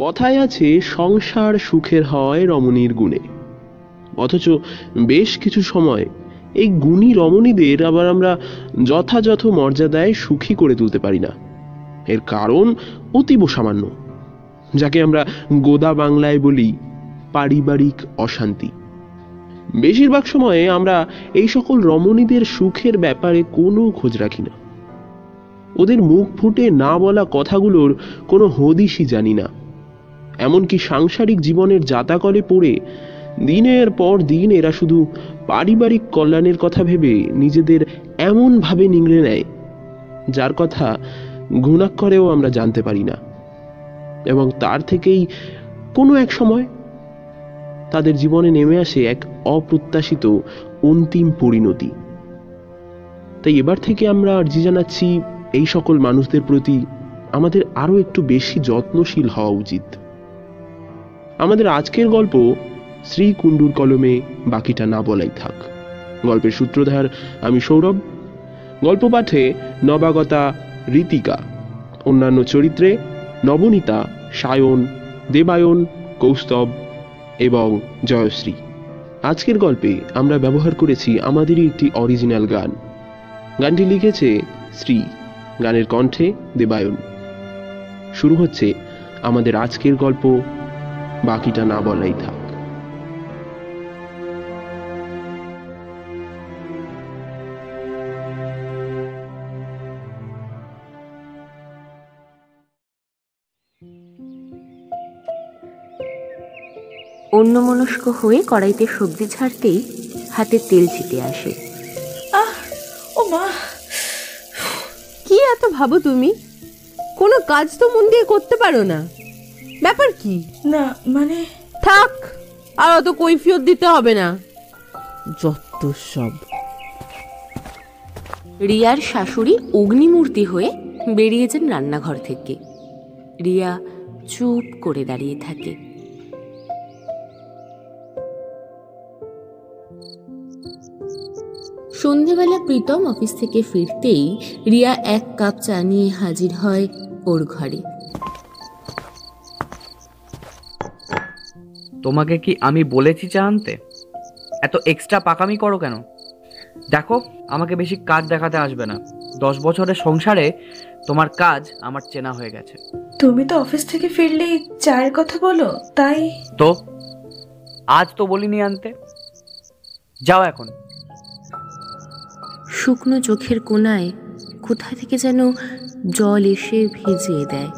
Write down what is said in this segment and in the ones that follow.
কথায় আছে, সংসার সুখের হয় রমণীর গুণে। অথচ বেশ কিছু সময় এই গুণী রমণীদের আবার আমরা যথাযথ মর্যাদায় সুখী করে তুলতে পারি না। এর কারণ অতীব সামান্য, যাকে আমরা গোদা বাংলায় বলি পারিবারিক অশান্তি। বেশিরভাগ সময়ে আমরা এই সকল রমণীদের সুখের ব্যাপারে কোনো খোঁজ রাখি না। ওদের মুখ ফুটে না বলা কথাগুলোর কোনো হদিশই জানি না। এমনকি সাংসারিক জীবনের জাতাকলে পড়ে, দিনের পর দিন এরা শুধু পারিবারিক কল্যাণের কথা ভেবে নিজেদের এমনভাবে নিংড়ে নেয়, যার কথা ঘুণাক্ষরেও আমরা জানতে পারি না। এবং তার থেকেই কোনো এক সময় তাদের জীবনে নেমে আসে এক অপ্রত্যাশিত অন্তিম পরিণতি। তাই এবার থেকে আমরা আর্জি জানাচ্ছি, এই সকল মানুষদের প্রতি আমাদের আরও একটু বেশি যত্নশীল হওয়া উচিত। আমাদের আজকের গল্প শ্রী কুণ্ডুর কলমে বাকিটা না বলাই থাক। গল্পের সূত্রধার আমি সৌরভ। গল্প পাঠে নবাগতা রীতিকা, অন্যান্য চরিত্রে নবনীতা, সায়ন, দেবায়ন, কৌস্তব এবং জয়শ্রী। আজকের গল্পে আমরা ব্যবহার করেছি আমাদেরই একটি অরিজিনাল গান। গানটি লিখেছে শ্রী, গানের কণ্ঠে দেবায়ন। শুরু হচ্ছে আমাদের আজকের গল্প বাকিটা না বলাই থাক। অন্যমনস্ক হয়ে কড়াইতে সবজি ছাড়তেই হাতে তেল ছিটে আসে। আহ ও মা। কি এত ভাবো তুমি? কোনো কাজ তো মন দিয়ে করতে পারো না। ব্যাপার কি? না মানে? থাক আর অত কৈফিয়ত দিতে হবে না। যত সব। রিয়ার শাশুড়ি অগ্নিমূর্তি হয়ে বেরিয়েছেন রান্নাঘর থেকে। রিয়া চুপ করে দাঁড়িয়ে থাকে। সন্ধেবেলা প্রীতম অফিস থেকে ফিরতেই রিয়া এক কাপ চা নিয়ে হাজির হয় ওর ঘরে। তোমাকে কি আমি বলেছি চা আনতে? এত এক্সট্রা পাকামি করো কেন? দেখো আমাকে বেশি কাজ দেখাতে আসবে না। দশ বছরের সংসারে তোমার কাজ আমার চেনা হয়ে গেছে। তুমি তো অফিস থেকে ফিরলেই চায়ের কথা বলো তাই? তো? আজ তো বলিনি আনতে। যাও এখন। শুকনো চোখের কোনায় কোথা থেকে যেন জল এসে ভিজিয়ে দেয়।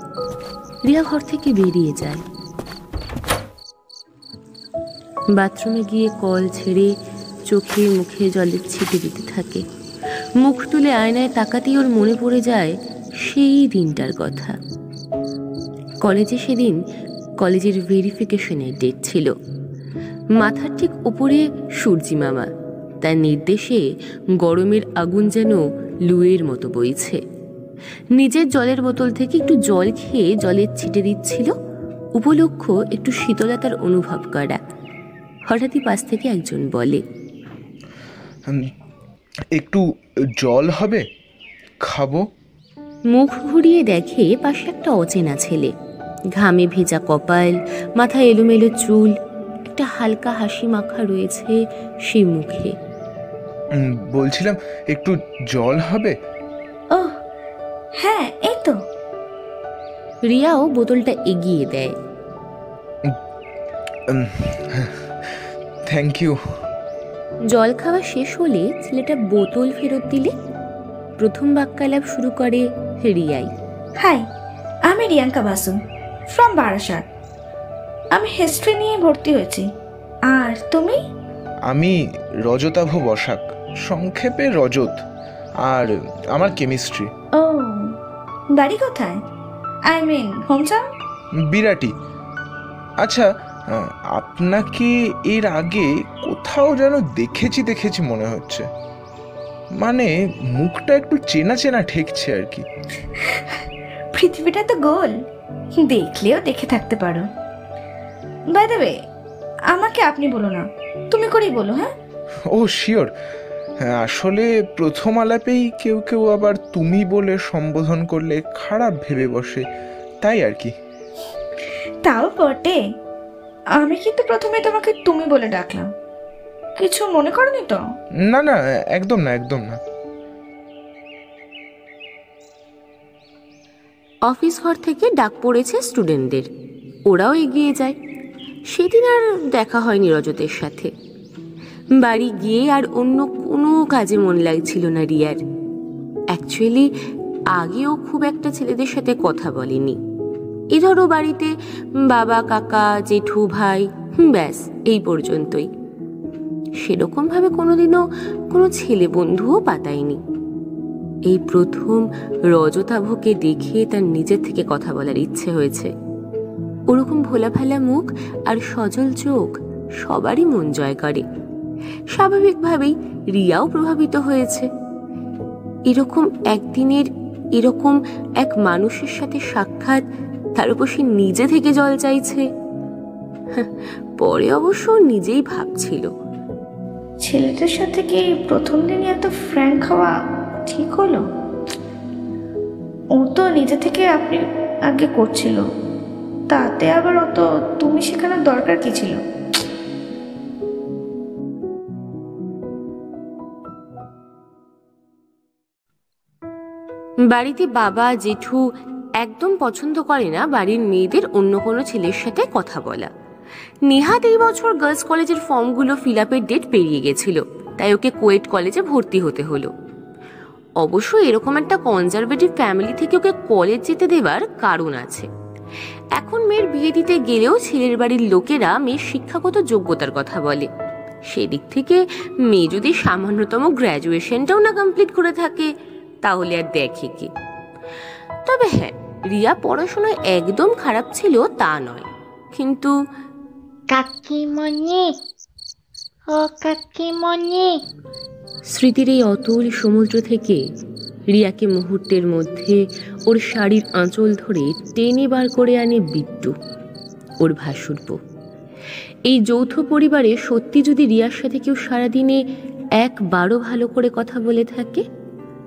রিয়া ঘর থেকে বেরিয়ে যায়। বাথরুমে গিয়ে কল ছেড়ে চোখে মুখে জলের ছিটে দিতে থাকে। মুখ তুলে আয়নায় তাকাতেই ওর মনে পড়ে যায় সেই দিনটার কথা। কলেজে সেদিন কলেজের ভেরিফিকেশনের ডেট ছিল। মাথার ঠিক উপরে সূর্যি মামা। তার নির্দেশে গরমের আগুন যেন লুয়ের মতো বইছে। নিজের জলের বোতল থেকে একটু জল খেয়ে জলের ছিটে দিচ্ছিল। উপলক্ষ একটু শীতলতার অনুভব করা। হঠাৎই পাশ থেকে একজন বলে একটু জল হবে? খাব? মুখ ঘুরিয়ে দেখে পাশে একটা অচেনা ছেলে। ঘামে ভেজা কপাল মাথায় এলোমেলো চুল একটা হালকা হাসি মাখা রয়েছে সেই মুখে। বলছিলাম একটু জল হবে? ও হ্যাঁ এই তো। রিয়াও বোতলটা এগিয়ে দেয়। থ্যাংক ইউ জল খাওয়া শেষ হলে ছেলেটা বোতল ফেরত দিলে প্রথম বাক্যালাপ শুরু করে রিয়াই। হাই আমি রিয়াঙ্কা বাসু ফ্রম বারাসাত। আমি হিস্ট্রি নিয়ে ভর্তি হয়েছি। আর তুমি? আমি রজতাভ বসাক সংক্ষেপে রজত আর আমার কেমিস্ট্রি ও বাড়ি কোথায়? I mean hometown Birati. আচ্ছা আপনাকে এর আগে কোথাও যেন দেখেছি দেখেছি মনে হচ্ছে। মানে মুখটা একটু চেনা চেনা ঠেকছে আর কি। পৃথিবীটা তো গোল। দেখলেও দেখে থাকতে পারো। বাই দ্য ওয়ে আমাকে আপনি বলো না তুমি করেই বলো হ্যাঁ? ও শিওর আসলে প্রথম আলাপেই কেউ কেউ আবার তুমি বলে সম্বোধন করলে খারাপ ভেবে বসে তাই আর কি। তাও বটে। আমি কিন্তু প্রথমে তোমাকে তুমি বলে ডাকলাম। কিছু মনে করনি তো? না না একদম না একদম না। অফিস ঘর থেকে ডাক পড়েছে স্টুডেন্টদের। ওরাও এগিয়ে যায়। সেদিন আর দেখা হয়নি রজতের সাথে। বাড়ি গিয়ে আর অন্য কোনো কাজে মন লাগছিল না রিয়ার। অ্যাকচুয়ালি আগেও খুব একটা ছেলেদের সাথে কথা বলেনি। এ ধরো বাড়িতে, বাবা, কাকা, জেঠু, ভাই ব্যাস, এই পর্যন্তই। সেরকমভাবে কোনোদিনও কোনো ছেলে বন্ধুও পাতায়নি। এই প্রথম রজতাভকে দেখে তার নিজের থেকে কথা বলার ইচ্ছে হয়েছে। ওরকম ভোলা ফেলা মুখ আর সজল চোখ সবারই মন জয় করে। স্বাভাবিকভাবেই রিয়াও প্রভাবিত হয়েছে। এরকম একদিনের, এরকম এক মানুষের সাথে সাক্ষাৎ তার উপর সে নিজে থেকে জল চাইছে। পরে অবশ্য নিজেই ভাবছিল। ছেলেটার সাথে কি প্রথম দিনই এত ফ্র্যাঙ্ক হওয়া ঠিক হলো? ও তো নিজে থেকে আপনি আগে করছিল। তাতে আবার অত তুমি শেখানোর দরকার কি ছিল? বাড়িতে বাবা জেঠু একদম পছন্দ করে না বাড়ির মেয়েদের অন্য কোনো ছেলের সাথে কথা বলা। নেহাত এই বছর গার্লস কলেজের ফর্মগুলো ফিল আপের ডেট পেরিয়ে গেছিল, তাই ওকে কোয়েট কলেজে ভর্তি হতে হলো। অবশ্য এরকম একটা কনজারভেটিভ ফ্যামিলি থেকে ওকে কলেজ যেতে দেবার কারণ আছে। এখন মেয়ের বিয়ে দিতে গেলেও ছেলের বাড়ির লোকেরা মেয়ের শিক্ষাগত যোগ্যতার কথা বলে। সেদিক থেকে মেয়ে যদি সামান্যতম গ্র্যাজুয়েশনটাও না কমপ্লিট করে থাকে, তাহলে আর দেখে কি? তবে হ্যাঁ রিয়া পড়াশোনায় একদম খারাপ ছিল তা নয়। কিন্তু কাকিমণি ও কাকিমণি। স্মৃতির এই অতল সমুদ্র থেকে রিয়াকে মুহূর্তের মধ্যে ওর শাড়ির আঁচল ধরে টেনে বার করে আনে বিট্টু ওর ভাসুরব এই যৌথ পরিবারে সত্যি যদি রিয়ার সাথে কেউ সারাদিনে একবারও ভালো করে কথা বলে থাকে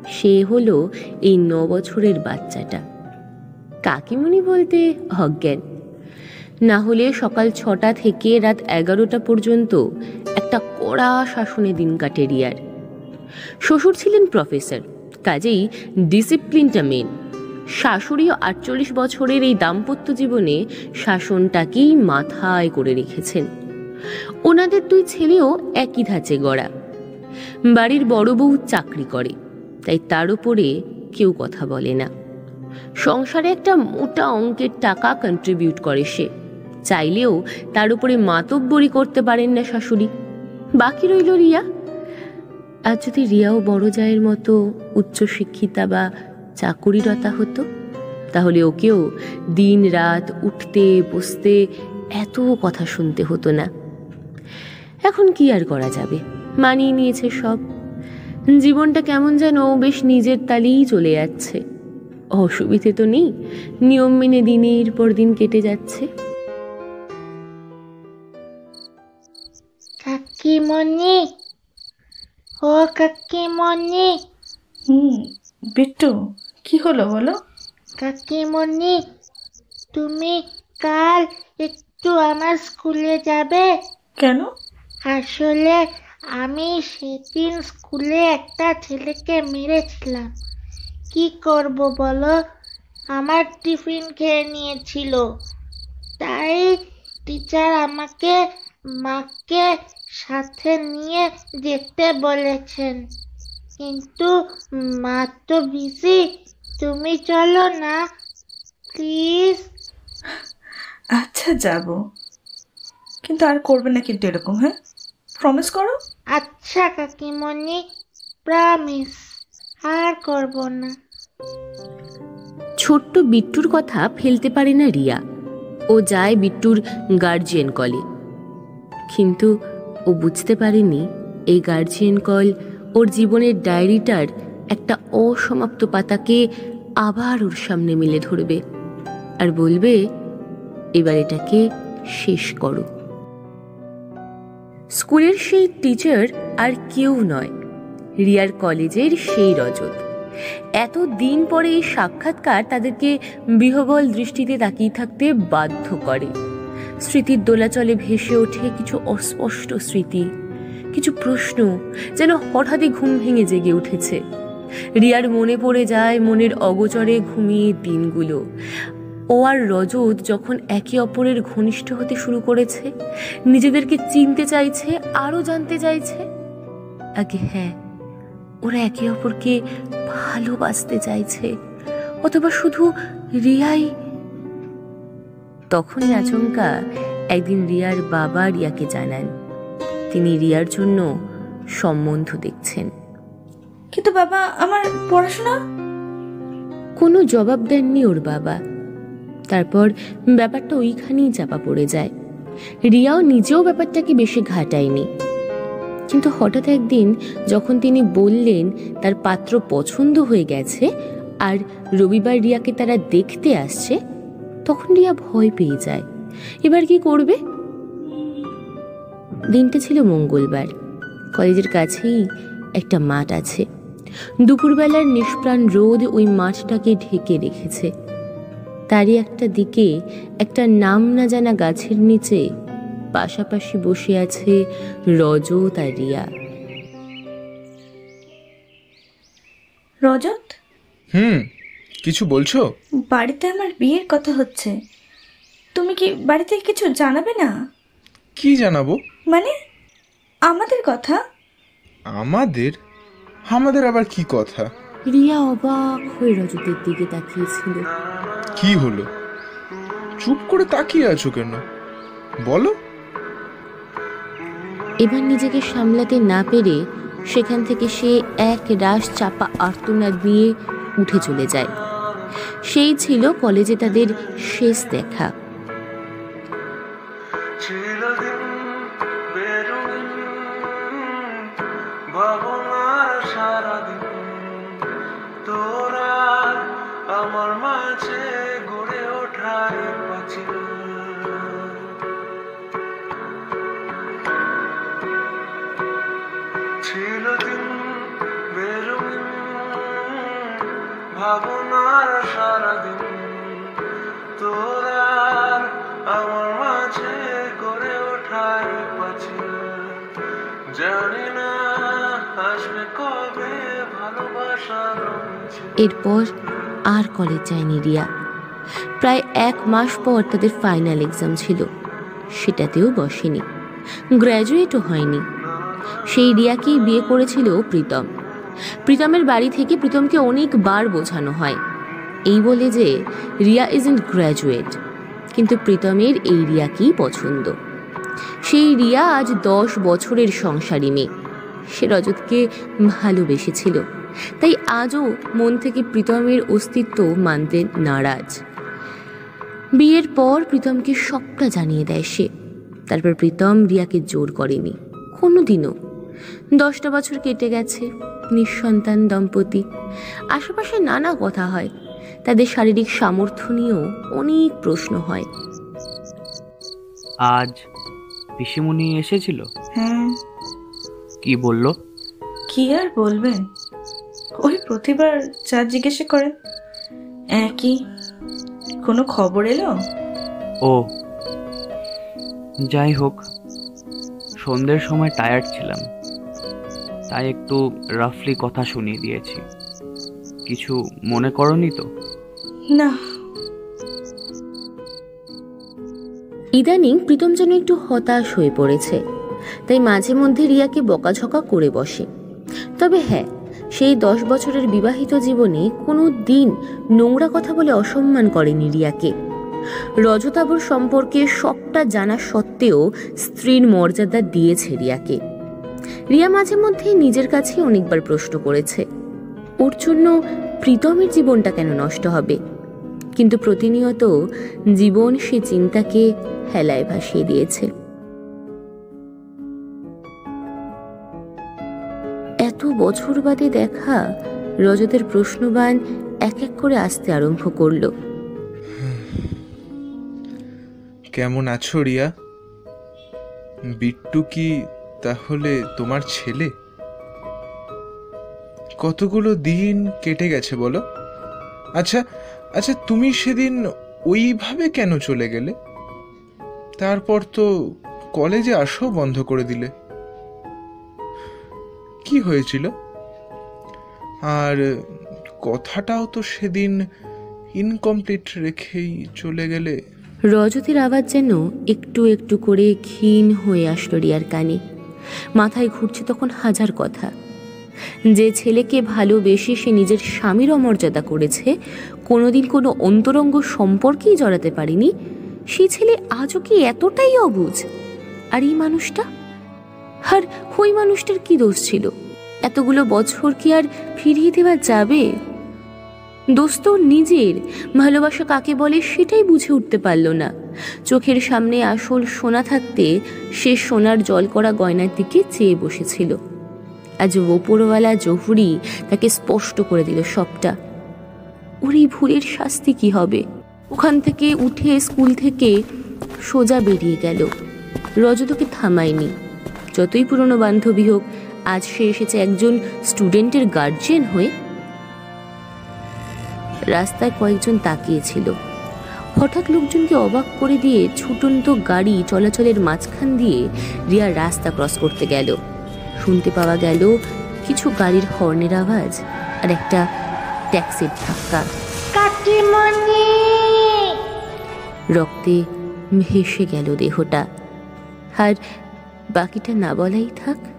সে হলো এই ন বছরের বাচ্চাটা। কাকিমণি বলতে অজ্ঞান। না হলে সকাল ছটা থেকে রাত এগারোটা পর্যন্ত একটা কড়া শাসনে দিন কাটে রিয়ার। শ্বশুর ছিলেন প্রফেসর, কাজেই ডিসিপ্লিনটা মেন শাশুড়িও আটচল্লিশ বছরের এই দাম্পত্য জীবনে শাসনটাকেই মাথায় করে রেখেছেন। ওনাদের দুই ছেলেও একই ধাঁচে গড়া। বাড়ির বড় বউ চাকরি করে। তাই তার উপরে কেউ কথা বলে না। সংসারে একটা মোটা অঙ্কের টাকা কন্ট্রিবিউট করে সে। চাইলেও তার উপরে মাতব্বরি করতে পারেন না শাশুড়ি। বাকি রইল রিয়া। আর যদি রিয়াও বড় জায়ের মতো উচ্চশিক্ষিতা বা চাকুরিরতা হতো, তাহলে ওকেও দিন রাত উঠতে, বসতে এত কথা শুনতে হতো না। এখন কি আর করা যাবে? মানিয়ে নিয়েছে সব। জীবনটা কেমন যেন বেশ নিজের তালেই চলে যাচ্ছে। অসুবিধে তো নেই নিয়ম মেনে দিনের পর দিন কেটে যাচ্ছে। কাকিমণি ও কাকিমণি। হুম বিট্টু কি হলো বলো? কাকিমণি তুমি কাল একটু আমার স্কুলে যাবে? কেন? আসলে আমি সেদিন স্কুলে একটা ছেলেকে মেরেছিলাম। কি করব বলো? আমার টিফিন খেয়ে নিয়েছিল। তাই টিচার আমাকে, মাকে সাথে নিয়ে যেতে বলেছেন। কিন্তু মা তো বিজি তুমি চলো না প্লিজ আচ্ছা যাব। কিন্তু আর করবে না কিন্তু এরকম হ্যাঁ? প্রমিস করো? আচ্ছা কাকিমণি প্রমিস আর করব না। ছোট্ট বিট্টুর কথা ফেলতে পারে না রিয়া। ও যায় বিট্টুর গার্জিয়ান কলে কিন্তু ও বুঝতে পারেনি এই গার্জিয়ান কল ওর জীবনের ডায়েরিটার একটা অসমাপ্ত পাতাকে আবার ওর সামনে মিলে ধরবে। আর বলবে এবার এটাকে শেষ করো। স্কুলের সেই টিচার আর কেউ নয়, রিয়ার কলেজের সেই রজত। এত দিন পরে এই সাক্ষাৎকার তাদেরকে বিহবল দৃষ্টিতে তাকিয়ে থাকতে বাধ্য করে। স্মৃতির দোলাচলে ভেসে ওঠে কিছু অস্পষ্ট স্মৃতি, কিছু প্রশ্ন যেন হঠাৎই ঘুম ভেঙে জেগে উঠেছে। রিয়ার মনে পড়ে যায় মনের অগোচরে ঘুমিয়ে দিনগুলো। ও আর রজত যখন একে অপরের ঘনিষ্ঠ হতে শুরু করেছে নিজেদেরকে চিনতে চাইছে আরও জানতে চাইছে আগে হ্যাঁ ওরা একে অপরকে ভালোবাসতে চাইছে অথবা শুধু রিয়াই। তখনই আচমকা একদিন রিয়ার বাবা রিয়াকে জানান তিনি রিয়ার জন্য সম্বন্ধ দেখছেন। কিন্তু বাবা আমার পড়াশোনা? কোনো জবাব দেননি ওর বাবা। তারপর ব্যাপারটা ওইখানেই চাপা পড়ে যায়। রিয়াও নিজেও ব্যাপারটাকে বেশি ঘাটায়নি। কিন্তু হঠাৎ একদিন যখন তিনি বললেন তার পাত্র পছন্দ হয়ে গেছে আর রবিবার রিয়াকে তারা দেখতে আসছে, তখন রিয়া ভয় পেয়ে যায়। এবার কি করবে? দিনটা ছিল মঙ্গলবার। কলেজের কাছেই একটা মাঠ আছে। দুপুরবেলার নিষ্প্রাণ রোদ ওই মাঠটাকে ঢেকে রেখেছে। তারই একটা দিকে একটা নাম না জানা গাছের নিচে পাশাপাশি বসে আছে রজত আর রিয়া। রজত? হুম কিছু বলছো? বাড়িতে আমার বিয়ের কথা হচ্ছে। তুমি কি বাড়িতে কিছু জানাবে না? কি জানাব? মানে আমাদের কথা? আমাদের? আমাদের আবার কি কথা? রিয়া অবাক হয়ে রজতের দিকে তাকিয়েছিল। কি হলো? চুপ করে তাকিয়ে আছো কেন? বলো। এবার নিজেকে সামলাতে না পেরে সেখান থেকে সে এক রাশ চাপা আর্তনাদ নিয়ে উঠে চলে যায়। সেই ছিল কলেজে তাদের শেষ দেখা। এরপর আর কলেজ যায়নি রিয়া। প্রায় এক মাস পর তাদের ফাইনাল এক্সাম ছিল। সেটাতেও বসেনি। গ্র্যাজুয়েটও হয়নি। সেই রিয়াকেই বিয়ে করেছিল প্রীতম। প্রীতমের বাড়ি থেকে প্রীতমকে অনেকবার বোঝানো হয়। এই বলে যে, রিয়া ইজ ইন গ্র্যাজুয়েট কিন্তু প্রীতমের এই রিয়াকেই পছন্দ। সেই রিয়া আজ দশ বছরের সংসারী মেয়ে। সে রজতকে ভালোবেসেছিল। তাই আজও মন থেকে প্রীতমের অস্তিত্ব মানতে নারাজ। বিয়ের পর প্রীতমকে সবটা জানিয়ে দেয় সে। তারপর প্রীতম রিয়াকে জোর করেনি। কোনোদিনও। দশটা বছর কেটে গেছে নিঃসন্তান দম্পতি। আশেপাশে নানা কথা হয়। তাদের শারীরিক সামর্থ্য নিয়েও অনেক প্রশ্ন হয়। আজ পিসিমণি এসেছিল? হ্যাঁ। কি বলল? কি আর বলবেন? ওই প্রতিবার যা জিজ্ঞেস করেন একই কোনো খবর এলো? ও যাই হোক সন্ধ্যের সময় টায়ার্ড ছিলাম। তাই একটু রাফলি কথা শুনিয়ে দিয়েছি। কিছু মনে করনি তো? না। ইদানিং প্রীতম যেন একটু হতাশ হয়ে পড়েছে। তাই মাঝে মধ্যে রিয়াকে বকাঝকা করে বসে। তবে হ্যাঁ সেই দশ বছরের বিবাহিত জীবনে কোনো দিন নোংরা কথা বলে অসম্মান করেনি রিয়াকে। রজতাবর সম্পর্কে সবটা জানা সত্ত্বেও স্ত্রীর মর্যাদা দিয়েছে রিয়াকে। রিয়া মাঝে মধ্যে নিজের কাছে অনেকবার প্রশ্ন করেছে, ওর জন্য প্রীতমের জীবনটা কেন নষ্ট হবে? কিন্তু প্রতিনিয়ত জীবন সে চিন্তাকে হেলায় ভাসিয়ে দিয়েছে। বছর বাদে দেখা রজতের প্রশ্নবান এক এক করে আসতে আরম্ভ করল। কেমন আছো রিয়া? বিট্টু কি তাহলে তোমার ছেলে? কতগুলো দিন কেটে গেছে বলো? আচ্ছা আচ্ছা তুমি সেদিন ওইভাবে কেন চলে গেলে? তারপর তো কলেজে আসো বন্ধ করে দিলে। কি হয়েছিল? আর কথাটাও তো সেদিন ইনকমপ্লিট রেখেই চলে গেলে। রজতের আওয়াজ যেন একটু একটু করে ক্ষীণ হয়ে আসলো রিয়ার কানে। মাথায় ঘুরছে তখন হাজার কথা। যে ছেলেকে ভালোবেসে সে নিজের স্বামীর অমর্যাদা করেছে, কোনোদিন কোনো অন্তরঙ্গ সম্পর্কেই জড়াতে পারেনি সেই ছেলে আজও কি এতটাই অবুঝ? আর এই মানুষটা? আর ওই মানুষটার কি দোষ ছিল? এতগুলো বছর কি আর ফিরিয়ে দেওয়া যাবে? দোষ তো নিজের, ভালোবাসা কাকে বলে সেটাই বুঝে উঠতে পারল না। চোখের সামনে আসল সোনা থাকতে সে সোনার জল করা গয়নার দিকে চেয়ে বসেছিল। আজ ওপরওয়ালা জহুরি তাকে স্পষ্ট করে দিল সবটা। ওর এই ভুলের শাস্তি কি হবে? ওখান থেকে উঠে স্কুল থেকে সোজা বেরিয়ে গেল। রজতকে থামায়নি। যতই পুরনো বান্ধবী হোক আজ সে এসেছে একজন স্টুডেন্টের গার্জিয়ান হয়ে। রাস্তায় কয়েকজন তাকিয়েছিল হঠাৎ লোকজনকে অবাক করে দিয়ে ছুটন্ত গাড়ি চলাচলের মাঝখান দিয়ে রিয়া রাস্তা ক্রস করতে গেল। শুনতে পাওয়া গেল কিছু গাড়ির হর্নের আওয়াজ আর একটা ট্যাক্সির ধাক্কা। রক্তে ভেসে গেল দেহটা। আর বাকিটা না বলাই থাক।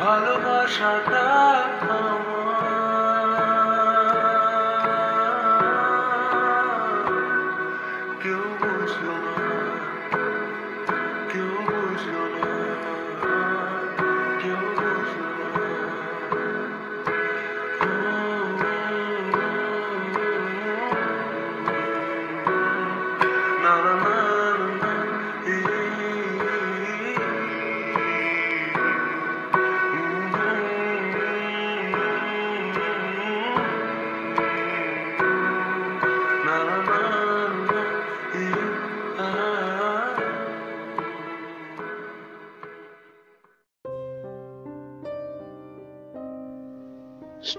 ভালোবাসাটা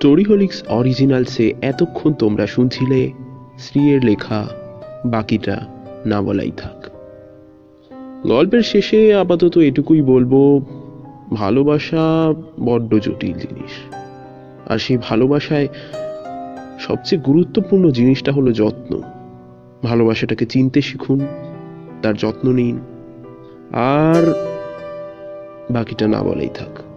স্টোরি হোলিক্স অরিজিনালসে এতক্ষণ তোমরা শুনছিলে শ্রীয়ের লেখা, বাকিটা না বলাই থাক। গল্পের শেষে আপাতত এটুকুই বলব, ভালোবাসা বড্ড জটিল জিনিস। আর সেই ভালোবাসায় সবচেয়ে গুরুত্বপূর্ণ জিনিসটা হলো যত্ন। ভালোবাসাটাকে চিনতে শিখুন, তার যত্ন নিন, আর বাকিটা না বলেই থাক।